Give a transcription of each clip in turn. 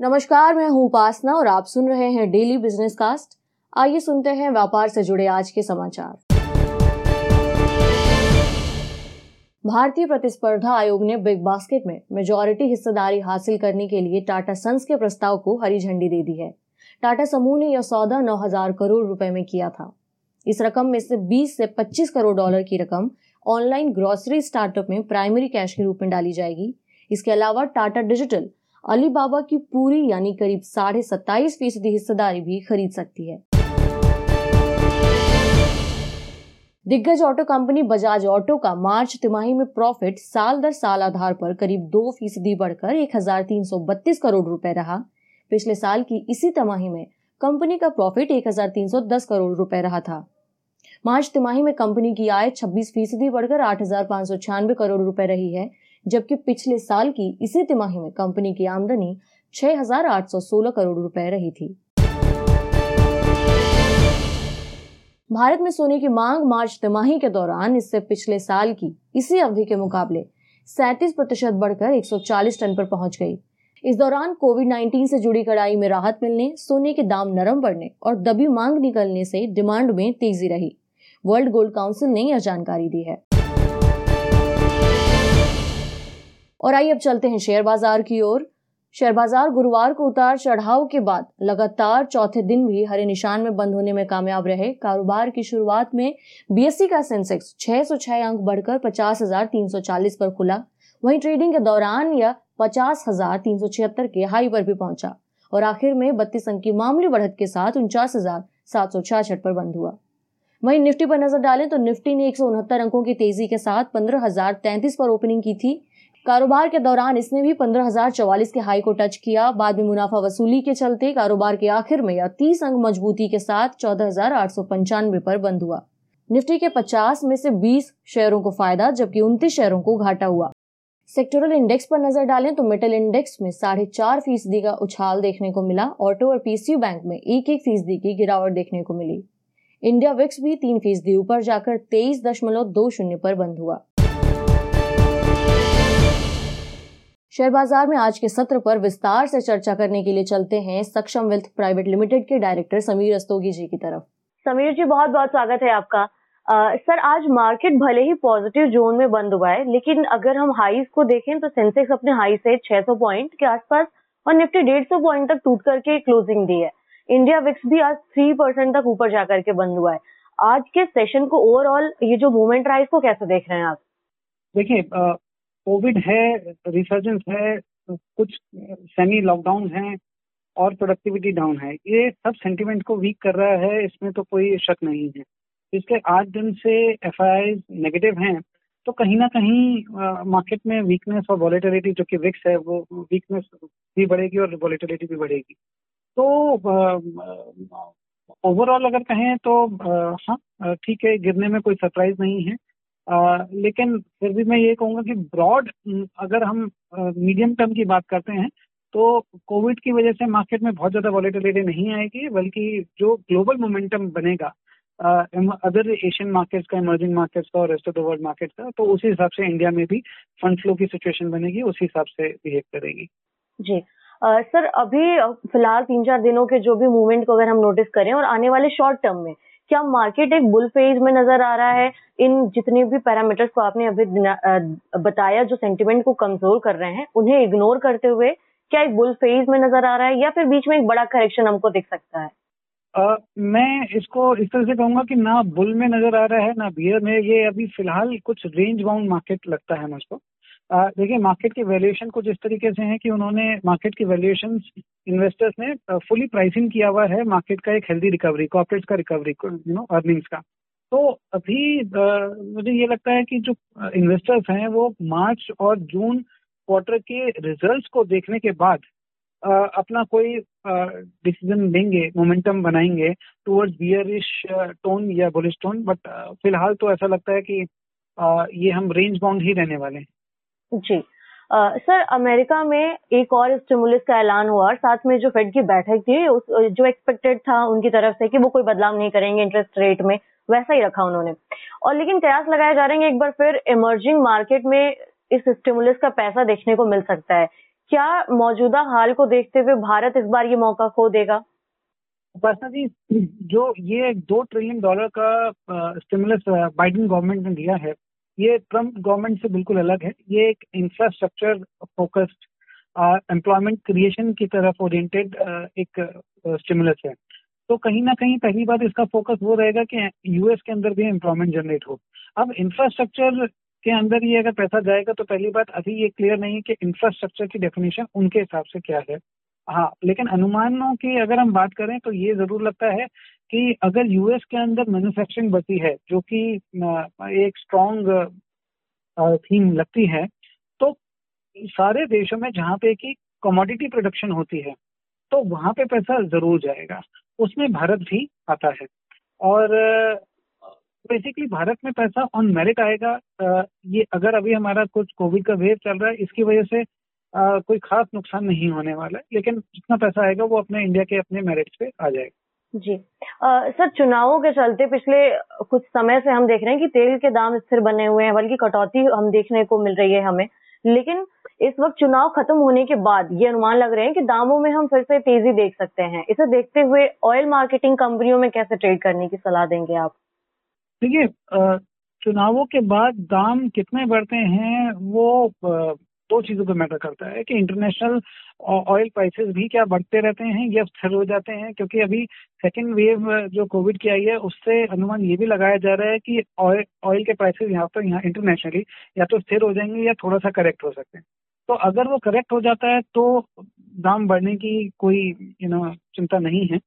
नमस्कार, मैं हूँ उपासना और आप सुन रहे हैं डेली बिज़नेस कास्ट आइए सुनते हैं व्यापार से जुड़े आज के समाचार। भारतीय प्रतिस्पर्धा आयोग ने बिग बास्केट में मेजोरिटी हिस्सेदारी हासिल करने के लिए टाटा सन्स के प्रस्ताव को हरी झंडी दे दी है। टाटा समूह ने यह सौदा 9000 करोड़ रुपए में किया था। इस रकम में से 20 से 25 करोड़ डॉलर की रकम ऑनलाइन ग्रोसरी स्टार्टअप में प्राइमरी कैश के रूप में डाली जाएगी। इसके अलावा टाटा डिजिटल अलीबाबा की पूरी यानी करीब साढ़े सत्ताईस फ़ीसदी हिस्सेदारी भी खरीद सकती है। दिग्गज ऑटो कंपनी बजाज ऑटो का मार्च तिमाही में प्रॉफिट साल दर साल आधार पर करीब दो फ़ीसदी बढ़कर एक हज़ार तीन सौ बत्तीस करोड़ रुपए रहा। पिछले साल की इसी तिमाही में कंपनी का प्रॉफिट 1310 करोड़ रुपए रहा था। मार्च तिमाही में कंपनी की आय 26 फ़ीसदी बढ़कर आठ करोड़ रुपए रही है। जबकि पिछले साल की इसी तिमाही में कंपनी की आमदनी 6,816 करोड़ रुपए रही थी। भारत में सोने की मांग मार्च तिमाही के दौरान इससे पिछले साल की इसी अवधि के मुकाबले 37 प्रतिशत बढ़कर 140 टन पर पहुँच गई। इस दौरान कोविड 19 से जुड़ी कड़ाई में राहत मिलने सोने के दाम नरम बढ़ने और दबी मांग निकलने से डिमांड में तेज़ी रही। वर्ल्ड गोल्ड काउंसिल ने यह जानकारी दी है। और आइए अब चलते हैं शेयर बाज़ार की ओर। शेयर बाज़ार गुरुवार को उतार चढ़ाव के बाद लगातार चौथे दिन भी हरे निशान में बंद होने में कामयाब रहे। कारोबार की शुरुआत में बीएससी का सेंसेक्स 606 अंक बढ़कर 50,340 पर खुला। वहीं ट्रेडिंग के दौरान यह 50,376 के हाई पर भी पहुँचा और आखिर में बत्तीस अंक की मामूली बढ़त के साथ उनचास पर बंद हुआ। वहीं निफ्टी पर नज़र डालें तो निफ्टी ने एक सौ उनहत्तर अंकों की तेज़ी के साथ पंद्रह पर ओपनिंग की थी। कारोबार के दौरान इसने भी पंद्रह हज़ार चौवालीस के हाई को टच किया। बाद में मुनाफा वसूली के चलते कारोबार के आखिर में यह तीस अंक मजबूती के साथ चौदह हज़ार आठ सौ पंचानवे पर बंद हुआ। निफ्टी के 50 में से 20 शेयरों को फ़ायदा, जबकि उनतीस शेयरों को घाटा हुआ। सेक्टोरल इंडेक्स पर नज़र डालें तो मेटल इंडेक्स में साढ़े चार फ़ीसदी का उछाल देखने को मिला, ऑटो और पीसीयू बैंक में एक एक फ़ीसदी की गिरावट देखने को मिली। इंडिया विक्स भी तीन फ़ीसदी ऊपर जाकर तेईस दशमलव दो शून्य पर बंद हुआ। शेयर बाज़ार में आज के सत्र पर विस्तार से चर्चा करने के लिए चलते हैं सक्षम वेल्थ प्राइवेट लिमिटेड के डायरेक्टर समीर रस्तोगी जी की तरफ़। समीर जी बहुत बहुत स्वागत है आपका। आ, सर आज मार्केट भले ही पॉजिटिव जोन में बंद हुआ है लेकिन अगर हम हाईस को देखें तो सेंसेक्स अपने हाई से 600 पॉइंट के आसपास और निफ्टी 150 पॉइंट तक टूट करके क्लोजिंग दी है। इंडिया विक्स भी आज थ्री परसेंट तक ऊपर जाकर के बंद हुआ है। आज के सेशन को ओवरऑल ये जो मूवमेंट रहा है इसको कैसे देख रहे हैं आप? देखिए कोविड है रिसर्जेंस है, कुछ सेमी लॉकडाउन है और प्रोडक्टिविटी डाउन है। ये सब सेंटिमेंट को वीक कर रहा है, इसमें तो कोई शक नहीं है। पिछले आठ दिन से एफ़ नेगेटिव हैं तो कहीं ना कहीं मार्केट में वीकनेस और वॉलेटिलिटी जो कि विक्स है, वो वीकनेस भी बढ़ेगी और वॉलेटिलिटी भी बढ़ेगी। तो ओवरऑल अगर कहें तो हाँ ठीक है, गिरने में कोई सरप्राइज़ नहीं है। लेकिन फिर भी मैं ये कहूँगा कि ब्रॉड अगर हम मीडियम टर्म की बात करते हैं तो कोविड की वजह से मार्केट में बहुत ज़्यादा वॉलेटिलिटी नहीं आएगी, बल्कि जो ग्लोबल मोमेंटम बनेगा अदर एशियन मार्केट्स का इमर्जिंग मार्केट्स का और rest of the world markets का तो उसी हिसाब से इंडिया में भी फंड फ्लो की सिचुएशन बनेगी, उसी हिसाब से बिहेव करेगी। जी। सर, अभी फ़िलहाल तीन चार दिनों के जो भी मूवमेंट को अगर हम नोटिस करें और आने वाले शॉर्ट टर्म में क्या मार्केट एक बुल फ़ेज़ में नज़र आ रहा है? इन जितने भी पैरामीटर्स को आपने अभी बताया जो सेंटिमेंट को कमज़ोर कर रहे हैं उन्हें इग्नोर करते हुए क्या एक बुल फ़ेज़ में नज़र आ रहा है या फिर बीच में एक बड़ा करेक्शन हमको दिख सकता है? Uh, मैं इसको इस तरह से कहूँगा कि ना बुल में नज़र आ रहा है ना बियर में। ये अभी फ़िलहाल कुछ रेंज बाउंड मार्केट लगता है मुझको। देखिए मार्केट की वैल्यूएशन कुछ इस तरीके से है कि उन्होंने मार्केट की वैल्यूएशन इन्वेस्टर्स ने फुली प्राइसिंग किया हुआ है मार्केट का एक हेल्दी रिकवरी कॉपरेट का रिकवरी यू नो अर्निंग्स का। तो अभी मुझे ये लगता है कि जो इन्वेस्टर्स हैं वो मार्च और जून क्वार्टर के रिजल्ट्स को देखने के बाद अपना कोई डिसीज़न लेंगे मोमेंटम बनाएँगे टूवर्ड्स बियरिश टोन या बुलिश टोन बट फ़िलहाल तो ऐसा लगता है कि ये हम रेंज बाउंड ही रहने वाले हैं। जी। सर, अमेरिका में एक और स्टिमुलस का ऐलान हुआ और साथ में जो फेड की बैठक थी, उस, जो एक्सपेक्टेड था उनकी तरफ़ से कि वो कोई बदलाव नहीं करेंगे इंटरेस्ट रेट में, वैसा ही रखा उन्होंने। और लेकिन कयास लगाए जा रहे हैं एक बार फिर इमर्जिंग मार्केट में इस स्टिमुलस का पैसा देखने को मिल सकता है। क्या मौजूदा हाल को देखते हुए भारत इस बार ये मौका खो देगा? जी जो ये दो ट्रिलियन डॉलर का स्टिमुलस बाइडन गवर्नमेंट ने दिया है ये ट्रंप गवर्नमेंट से बिल्कुल अलग है। ये एक इंफ्रास्ट्रक्चर फोकस्ड एम्प्लॉयमेंट क्रिएशन की तरफ़ ओरिएंटेड एक स्टिमुलस है। तो कहीं ना कहीं पहली बात इसका फोकस वो रहेगा कि यूएस के अंदर भी एम्प्लॉयमेंट जनरेट हो। अब इंफ्रास्ट्रक्चर के अंदर ये अगर पैसा जाएगा तो पहली बात अभी ये क्लियर नहीं है कि इंफ्रास्ट्रक्चर की डेफिनेशन उनके हिसाब से क्या है। हाँ लेकिन अनुमानों की अगर हम बात करें तो ये ज़रूर लगता है कि अगर यूएस के अंदर मैन्युफैक्चरिंग बढ़ती है, जो कि एक स्ट्रॉन्ग थीम लगती है तो सारे देशों में जहाँ पे की कमोडिटी प्रोडक्शन होती है तो वहाँ पे पैसा ज़रूर जाएगा। उसमें भारत भी आता है। और बेसिकली भारत में पैसा ऑन मेरिट आएगा। ये अगर अभी हमारा कुछ कोविड का वेव चल रहा है, इसकी वजह से कोई खास नुकसान नहीं होने वाला है, लेकिन जितना पैसा आएगा वो अपने इंडिया के अपने मेरिट पे आ जाएगा। जी। आ, सर चुनावों के चलते पिछले कुछ समय से हम देख रहे हैं कि तेल के दाम स्थिर बने हुए हैं बल्कि कटौती हम देखने को मिल रही है हमें। लेकिन इस वक्त चुनाव खत्म होने के बाद ये अनुमान लग रहे हैं कि दामों में हम फिर से तेज़ी देख सकते हैं। इसे देखते हुए ऑयल मार्केटिंग कंपनियों में कैसे ट्रेड करने की सलाह देंगे आप? देखिए चुनावों के बाद दाम कितने बढ़ते हैं वो दो चीज़ों पर मैटर करता है कि इंटरनेशनल ऑयल प्राइसेस भी क्या बढ़ते रहते हैं या स्थिर हो जाते हैं? क्योंकि अभी सेकेंड वेव जो कोविड की आई है, उससे अनुमान ये भी लगाया जा रहा है कि ऑयल के प्राइसेस यहाँ पर, यहाँ इंटरनेशनली या तो स्थिर हो जाएँगे या थोड़ा सा करेक्ट हो सकते हैं। तो अगर वो करेक्ट हो जाता है तो दाम बढ़ने की कोई यू नो चिंता नहीं है।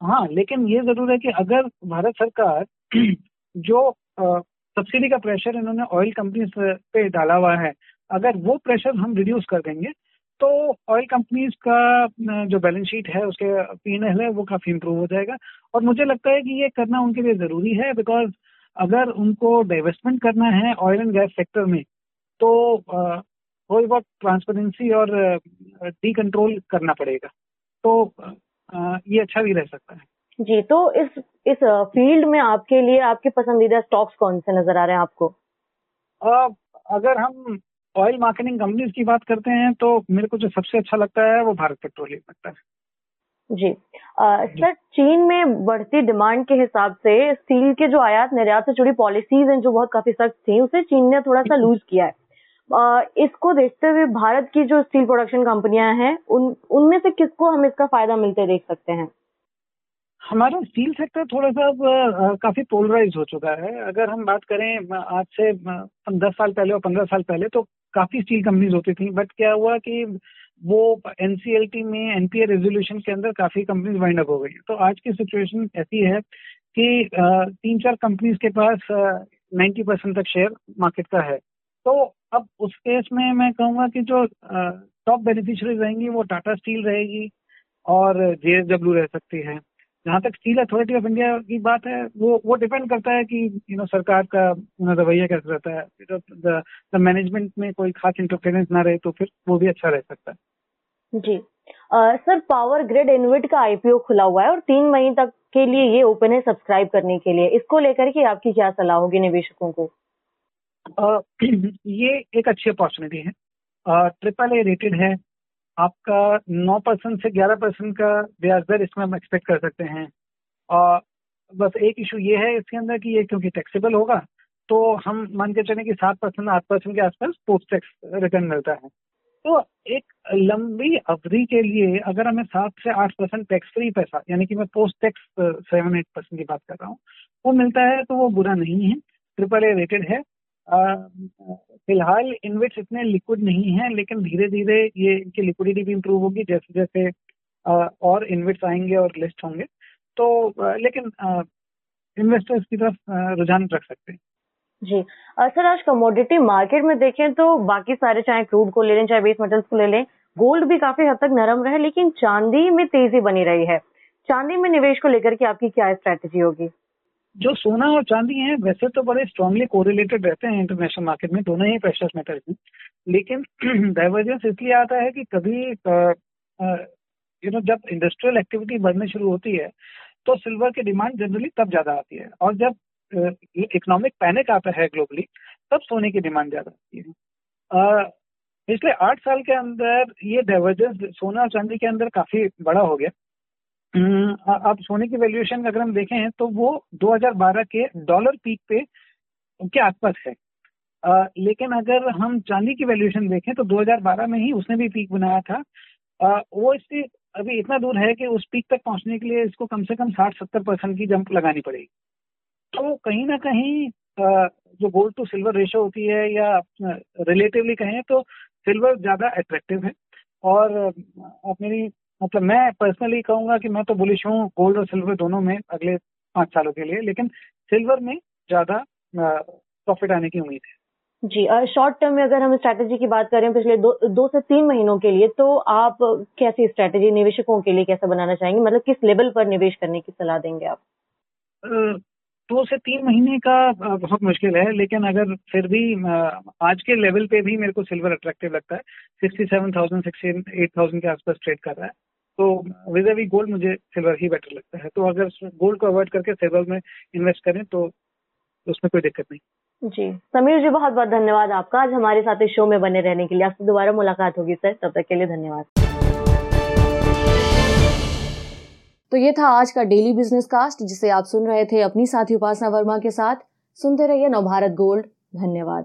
हाँ लेकिन ये ज़रूर है कि अगर भारत सरकार जो सब्सिडी का प्रेशर इन्होंने ऑयल कंपनीज़ पे डाला हुआ है अगर वो प्रेशर हम रिड्यूस कर देंगे तो ऑयल कंपनीज़ का जो बैलेंस शीट है उसके पी है वो काफ़ी इंप्रूव हो जाएगा। और मुझे लगता है कि ये करना उनके लिए ज़रूरी है बिकॉज़ अगर उनको डाइवेस्टमेंट करना है ऑयल एंड गैस सेक्टर में तो थोड़ी बहुत ट्रांसपेरेंसी और डी कंट्रोल करना पड़ेगा। तो ये अच्छा भी रह सकता है। जी तो इस इस फ़ील्ड में आपके लिए आपके पसंदीदा स्टॉक्स कौन से नज़र आ रहे हैं आपको? आ, अगर हम ऑयल मार्केटिंग कंपनीज़ की बात करते हैं तो मेरे को जो सबसे अच्छा लगता है वो भारत पेट्रोलियम लगता है। जी। आ, सर चीन में बढ़ती डिमांड के हिसाब से स्टील के जो आयात निर्यात से जुड़ी पॉलिसीज़ हैं जो बहुत काफ़ी सख्त थी उसे चीन ने थोड़ा सा लूज किया है। आ, इसको देखते हुए भारत की जो स्टील प्रोडक्शन कंपनियाँ हैं उन उनमें से किसको हम इसका फ़ायदा मिलते देख सकते हैं? हमारा स्टील सेक्टर थोड़ा सा अब काफ़ी पोलराइज हो चुका है। अगर हम बात करें आज से दस साल पहले और पंद्रह साल पहले तो काफ़ी स्टील कंपनीज़ होती थी बट क्या हुआ कि वो एनसीएलटी में एनपीए रेजोल्यूशन के अंदर काफ़ी कंपनीज़ वाइंड अप हो गई। तो आज की सिचुएशन ऐसी है कि तीन चार कंपनीज़ के पास नाइन्टी परसेंट तक शेयर मार्केट का है। तो अब उस केस में मैं कहूँगा कि जो टॉप बेनिफिशियरी रहेंगी वो टाटा स्टील रहेगी और जेएसडब्ल्यू रह सकती है। जहाँ तक स्टील अथॉरिटी ऑफ़ इंडिया की बात है वो वो डिपेंड करता है कि यू नो सरकार का रवैया कैसा रहता है। द मैनेजमेंट में कोई खास इंटरफेरेंस ना रहे तो फिर वो भी अच्छा रह सकता है। जी। आ, सर पावर ग्रिड इनविट का आईपीओ खुला हुआ है और तीन महीने तक के लिए ये ओपन है सब्सक्राइब करने के लिए। इसको लेकर के आपकी क्या सलाह होगी निवेशकों को? आ, ये एक अच्छी अपॉर्चुनिटी है। ट्रिपल ए रेटेड है। आपका नौ परसेंट से ग्यारह परसेंट का ब्याज दर इसमें हम एक्सपेक्ट कर सकते हैं। और बस एक इशू ये है इसके अंदर कि ये क्योंकि टैक्सेबल होगा तो हम मान के चलें कि सात परसेंट, आठ परसेंट के आसपास पोस्ट टैक्स रिटर्न मिलता है। तो एक लंबी अवधि के लिए अगर हमें सात से आठ परसेंट टैक्स फ्री पैसा, यानी कि मैं post tax seven eight percent की बात कर रहा हूँ, वो मिलता है तो वो बुरा नहीं है। ट्रिपल ए रेटेड है फ़िलहाल इनविट्स इतने लिक्विड नहीं है, लेकिन धीरे धीरे ये इनकी लिक्विडिटी भी इम्प्रूव होगी, जैसे जैसे और इन्विट्स आएँगे और लिस्ट होंगे। तो लेकिन इन्वेस्टर्स की तरफ़ रुझान रख सकते हैं। जी। सर, आज कमोडिटी मार्केट में देखें तो बाकी सारे चाहे क्रूड को ले लें, चाहे बेस मेटल्स को ले लें गोल्ड भी काफ़ी हद तक नरम रहे लेकिन चांदी में तेज़ी बनी रही है। चांदी में निवेश को लेकर के आपकी क्या स्ट्रैटेजी होगी? जो सोना और चांदी है, वैसे तो बड़े स्ट्रांगली कोरिलेटेड रहते हैं इंटरनेशनल मार्केट में, दोनों ही प्रेशर मेटल्स हैं। लेकिन डाइवर्जेंस इसलिए आता है कि कभी यू नो जब इंडस्ट्रियल एक्टिविटी बढ़ने शुरू होती है तो सिल्वर की डिमांड जनरली तब ज़्यादा आती है। और जब इकोनॉमिक पैनिक आता है ग्लोबली तब सोने की डिमांड ज़्यादा आती है। पिछले आठ साल के अंदर ये डाइवर्जेंस सोना और चांदी के अंदर काफ़ी बड़ा हो गया। अब सोने की वैल्यूएशन अगर हम देखें तो वो 2012 के डॉलर पीक पे के आसपास है। आ, लेकिन अगर हम चांदी की वैल्यूएशन देखें तो 2012 में ही उसने भी पीक बनाया था। आ, वो इससे अभी इतना दूर है कि उस पीक तक पहुँचने के लिए इसको कम से कम 60-70 परसेंट की जंप लगानी पड़ेगी। तो कहीं ना कहीं आ, जो गोल्ड टू सिल्वर रेशो होती है या रिलेटिवली कहें तो सिल्वर ज़्यादा अट्रैक्टिव है। और आप मेरी मतलब मैं पर्सनली कहूँगा कि मैं तो बुलिश हूँ गोल्ड और सिल्वर दोनों में अगले पाँच सालों के लिए लेकिन सिल्वर में ज़्यादा प्रॉफिट आने की उम्मीद है। जी और शॉर्ट टर्म में अगर हम स्ट्रैटेजी की बात करें पिछले दो दो से तीन महीनों के लिए तो आप कैसी स्ट्रैटेजी निवेशकों के लिए कैसे बनाना चाहेंगे? मतलब किस लेवल पर निवेश करने की सलाह देंगे आप? दो से तीन महीने का बहुत मुश्किल है लेकिन अगर फिर भी आज के लेवल पे भी मेरे को सिल्वर अट्रैक्टिव लगता है। Sixty seven thousand sixty eight thousand के आसपास ट्रेड कर रहा है। तो विद वी गोल्ड मुझे सिल्वर ही बेटर लगता है। तो अगर गोल्ड को अवॉइड करके सिल्वर में इन्वेस्ट करें तो उसमें कोई दिक्कत नहीं। जी। समीर जी बहुत बहुत धन्यवाद आपका। आज हमारे साथ इस शो में बने रहने के लिए। आपसे दोबारा मुलाकात होगी सर। तब तक के लिए धन्यवाद। तो ये था आज का डेली बिज़नेस कास्ट जिसे आप सुन रहे थे अपनी साथी उपासना वर्मा के साथ। सुनते रहिए नवभारत गोल्ड। धन्यवाद।